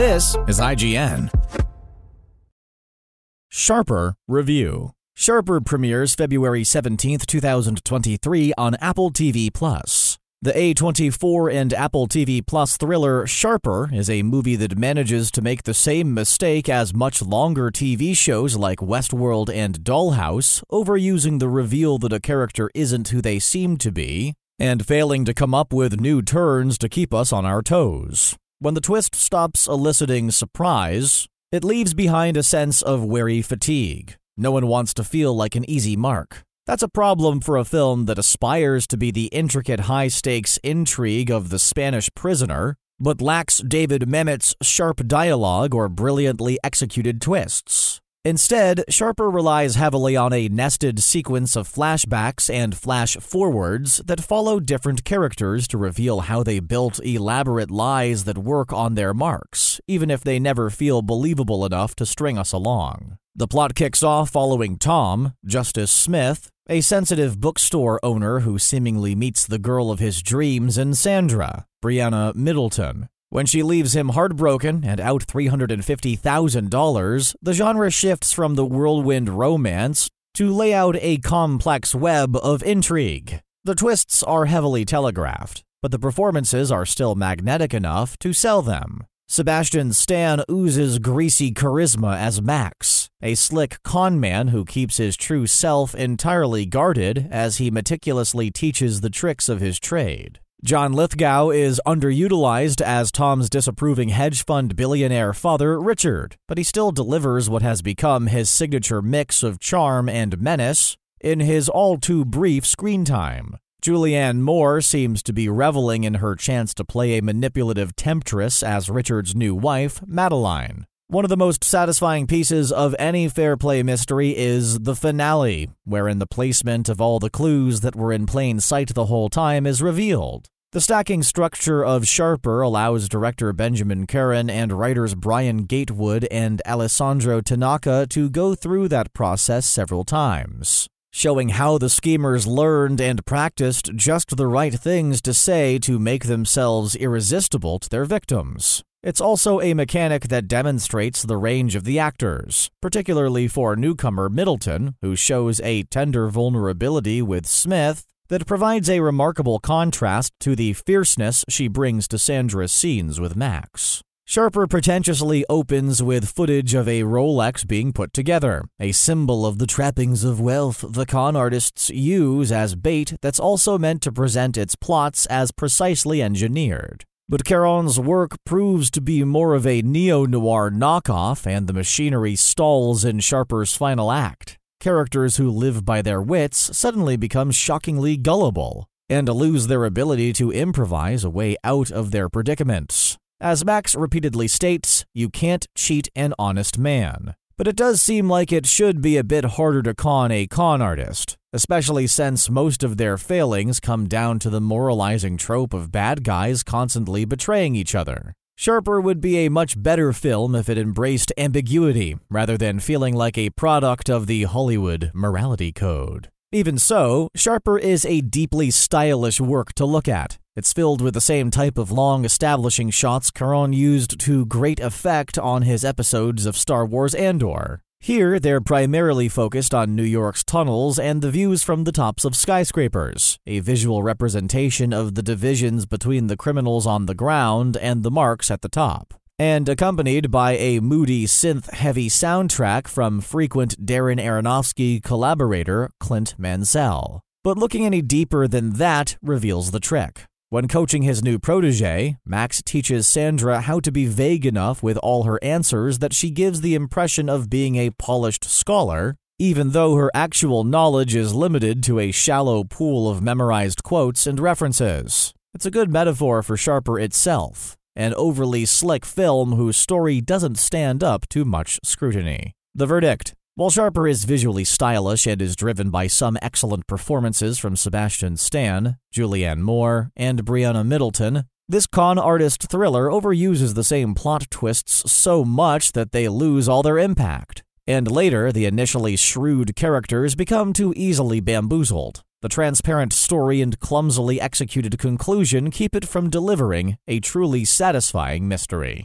This is IGN. Sharper Review. Sharper premieres February 17th, 2023 on Apple TV Plus. The A24 and Apple TV Plus thriller Sharper is a movie that manages to make the same mistake as much longer TV shows like Westworld and Dollhouse, overusing the reveal that a character isn't who they seem to be, and failing to come up with new turns to keep us on our toes. When the twist stops eliciting surprise, it leaves behind a sense of weary fatigue. No one wants to feel like an easy mark. That's a problem for a film that aspires to be the intricate high stakes intrigue of the Spanish prisoner, but lacks David Mamet's sharp dialogue or brilliantly executed twists. Instead, Sharper relies heavily on a nested sequence of flashbacks and flash forwards that follow different characters to reveal how they built elaborate lies that work on their marks, even if they never feel believable enough to string us along. The plot kicks off following Tom, Justice Smith, a sensitive bookstore owner who seemingly meets the girl of his dreams in Sandra, Briana Middleton, when she leaves him heartbroken and out $350,000, the genre shifts from the whirlwind romance to lay out a complex web of intrigue. The twists are heavily telegraphed, but the performances are still magnetic enough to sell them. Sebastian Stan oozes greasy charisma as Max, a slick conman who keeps his true self entirely guarded as he meticulously teaches the tricks of his trade. John Lithgow is underutilized as Tom's disapproving hedge fund billionaire father, Richard, but he still delivers what has become his signature mix of charm and menace in his all too brief screen time. Julianne Moore seems to be reveling in her chance to play a manipulative temptress as Richard's new wife, Madeline. One of the most satisfying pieces of any fair play mystery is the finale, wherein the placement of all the clues that were in plain sight the whole time is revealed. The stacking structure of Sharper allows director Benjamin Caron and writers Brian Gatewood and Alessandro Tanaka to go through that process several times, showing how the schemers learned and practiced just the right things to say to make themselves irresistible to their victims. It's also a mechanic that demonstrates the range of the actors, particularly for newcomer Middleton, who shows a tender vulnerability with Smith that provides a remarkable contrast to the fierceness she brings to Sandra's scenes with Max. Sharper pretentiously opens with footage of a Rolex being put together, a symbol of the trappings of wealth the con artists use as bait that's also meant to present its plots as precisely engineered. But Caron's work proves to be more of a neo noir knockoff, and the machinery stalls in Sharper's final act. Characters who live by their wits suddenly become shockingly gullible and lose their ability to improvise a way out of their predicaments. As Max repeatedly states, you can't cheat an honest man. But it does seem like it should be a bit harder to con a con artist, especially since most of their failings come down to the moralizing trope of bad guys constantly betraying each other. Sharper would be a much better film if it embraced ambiguity rather than feeling like a product of the Hollywood morality code. Even so, Sharper is a deeply stylish work to look at. It's filled with the same type of long establishing shots Caron used to great effect on his episodes of Star Wars Andor. Here, they're primarily focused on New York's tunnels and the views from the tops of skyscrapers, a visual representation of the divisions between the criminals on the ground and the marks at the top. And accompanied by a moody synth heavy soundtrack from frequent Darren Aronofsky collaborator Clint Mansell. But looking any deeper than that reveals the trick. When coaching his new protege, Max teaches Sandra how to be vague enough with all her answers that she gives the impression of being a polished scholar, even though her actual knowledge is limited to a shallow pool of memorized quotes and references. It's a good metaphor for Sharper itself, an overly slick film whose story doesn't stand up to much scrutiny. The verdict while Sharper is visually stylish and is driven by some excellent performances from Sebastian Stan, Julianne Moore, and Briana Middleton, this con artist thriller overuses the same plot twists so much that they lose all their impact. And later, the initially shrewd characters become too easily bamboozled. The transparent story and clumsily executed conclusion keep it from delivering a truly satisfying mystery.